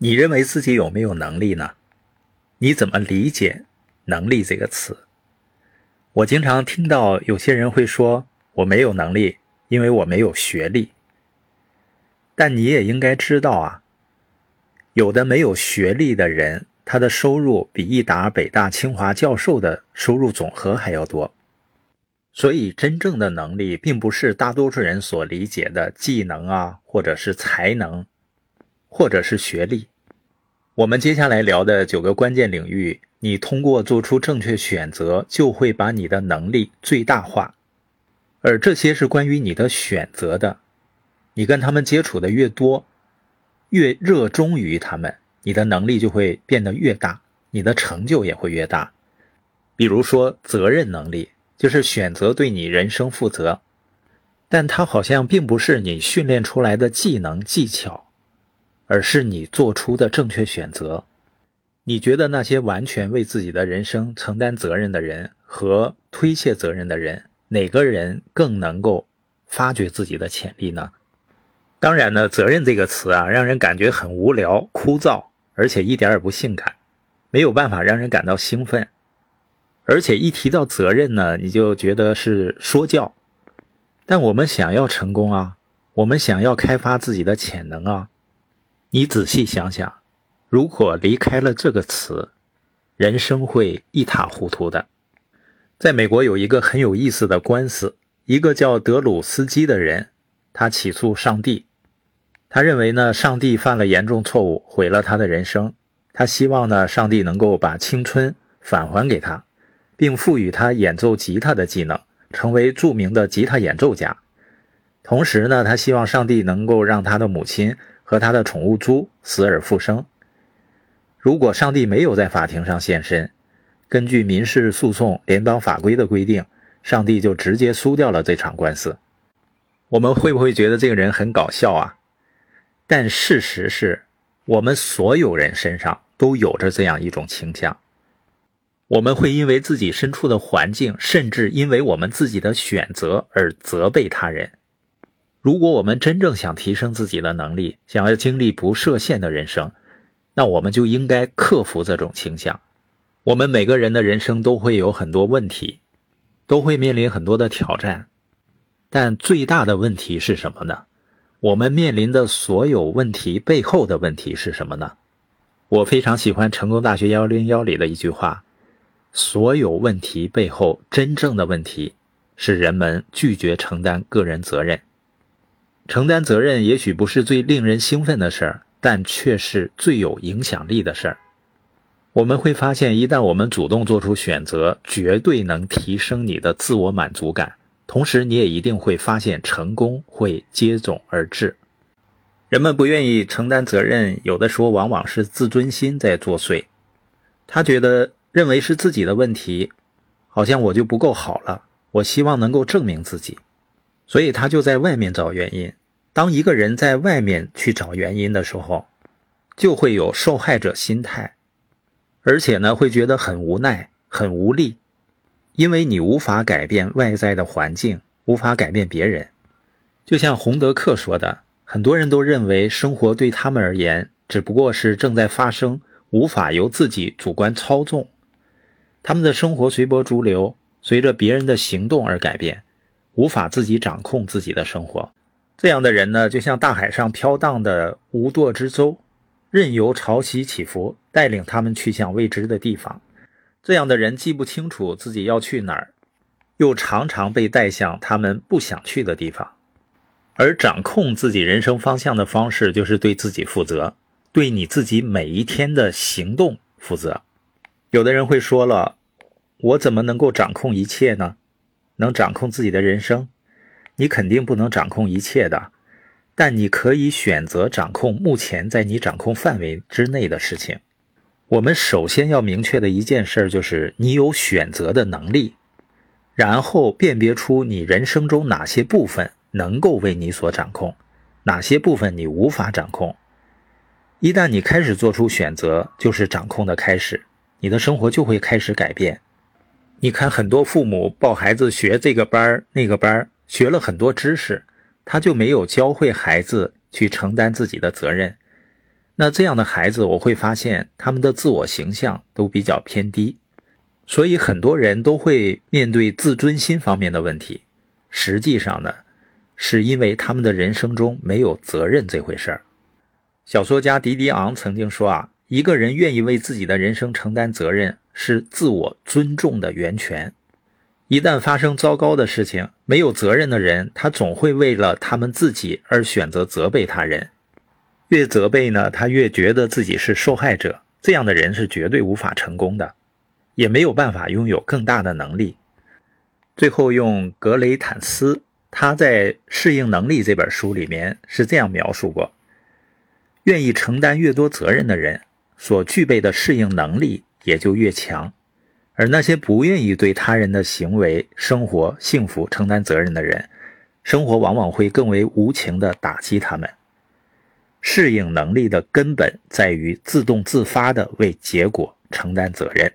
你认为自己有没有能力呢？你怎么理解“能力”这个词？我经常听到有些人会说：“我没有能力，因为我没有学历。”但你也应该知道啊，有的没有学历的人，他的收入比一打北大、清华教授的收入总和还要多。所以，真正的能力并不是大多数人所理解的技能啊，或者是才能。或者是学历，我们接下来聊的九个关键领域，你通过做出正确选择，就会把你的能力最大化。而这些是关于你的选择的，你跟他们接触的越多，越热衷于他们，你的能力就会变得越大，你的成就也会越大。比如说，责任能力就是选择对你人生负责，但它好像并不是你训练出来的技能技巧。而是你做出的正确选择。你觉得那些完全为自己的人生承担责任的人和推卸责任的人，哪个人更能够发掘自己的潜力呢？当然呢，责任这个词啊，让人感觉很无聊、枯燥，而且一点也不性感，没有办法让人感到兴奋。而且一提到责任呢，你就觉得是说教。但我们想要成功啊，我们想要开发自己的潜能啊。你仔细想想，如果离开了这个词，人生会一塌糊涂的。在美国有一个很有意思的官司，一个叫德鲁斯基的人，他起诉上帝，他认为呢，上帝犯了严重错误，毁了他的人生。他希望呢，上帝能够把青春返还给他，并赋予他演奏吉他的技能，成为著名的吉他演奏家。同时呢，他希望上帝能够让他的母亲。和他的宠物猪死而复生。如果上帝没有在法庭上现身，根据民事诉讼联邦法规的规定，上帝就直接输掉了这场官司。我们会不会觉得这个人很搞笑啊？但事实是，我们所有人身上都有着这样一种倾向：我们会因为自己身处的环境，甚至因为我们自己的选择而责备他人。如果我们真正想提升自己的能力，想要经历不设限的人生，那我们就应该克服这种倾向。我们每个人的人生都会有很多问题，都会面临很多的挑战，但最大的问题是什么呢？我们面临的所有问题背后的问题是什么呢？我非常喜欢成功大学幺零幺里的一句话：所有问题背后真正的问题是人们拒绝承担个人责任。承担责任也许不是最令人兴奋的事儿，但却是最有影响力的事儿。我们会发现，一旦我们主动做出选择，绝对能提升你的自我满足感。同时，你也一定会发现成功会接踵而至。人们不愿意承担责任，有的时候往往是自尊心在作祟。他觉得认为是自己的问题，好像我就不够好了。我希望能够证明自己。所以他就在外面找原因。当一个人在外面去找原因的时候，就会有受害者心态，而且呢，会觉得很无奈、很无力，因为你无法改变外在的环境，无法改变别人。就像洪德克说的，很多人都认为生活对他们而言只不过是正在发生，无法由自己主观操纵。他们的生活随波逐流，随着别人的行动而改变。无法自己掌控自己的生活，这样的人呢，就像大海上飘荡的无舵之舟，任由潮汐起伏带领他们去向未知的地方。这样的人既不清楚自己要去哪儿，又常常被带向他们不想去的地方。而掌控自己人生方向的方式，就是对自己负责，对你自己每一天的行动负责。有的人会说了，我怎么能够掌控一切呢？能掌控自己的人生，你肯定不能掌控一切的，但你可以选择掌控目前在你掌控范围之内的事情。我们首先要明确的一件事就是你有选择的能力，然后辨别出你人生中哪些部分能够为你所掌控，哪些部分你无法掌控。一旦你开始做出选择，就是掌控的开始，你的生活就会开始改变。你看，很多父母抱孩子学这个班那个班学了很多知识，他就没有教会孩子去承担自己的责任。那这样的孩子，我会发现他们的自我形象都比较偏低，所以很多人都会面对自尊心方面的问题。实际上呢，是因为他们的人生中没有责任这回事儿。小说家迪迪昂曾经说啊，一个人愿意为自己的人生承担责任，是自我尊重的源泉。一旦发生糟糕的事情，没有责任的人，他总会为了他们自己而选择责备他人。越责备呢，他越觉得自己是受害者。这样的人是绝对无法成功的，也没有办法拥有更大的能力。最后，用格雷坦斯他在《适应能力》这本书里面是这样描述过：愿意承担越多责任的人，所具备的适应能力也就越强；而那些不愿意对他人的行为、生活、幸福承担责任的人，生活往往会更为无情地打击他们。适应能力的根本在于自动自发地为结果承担责任。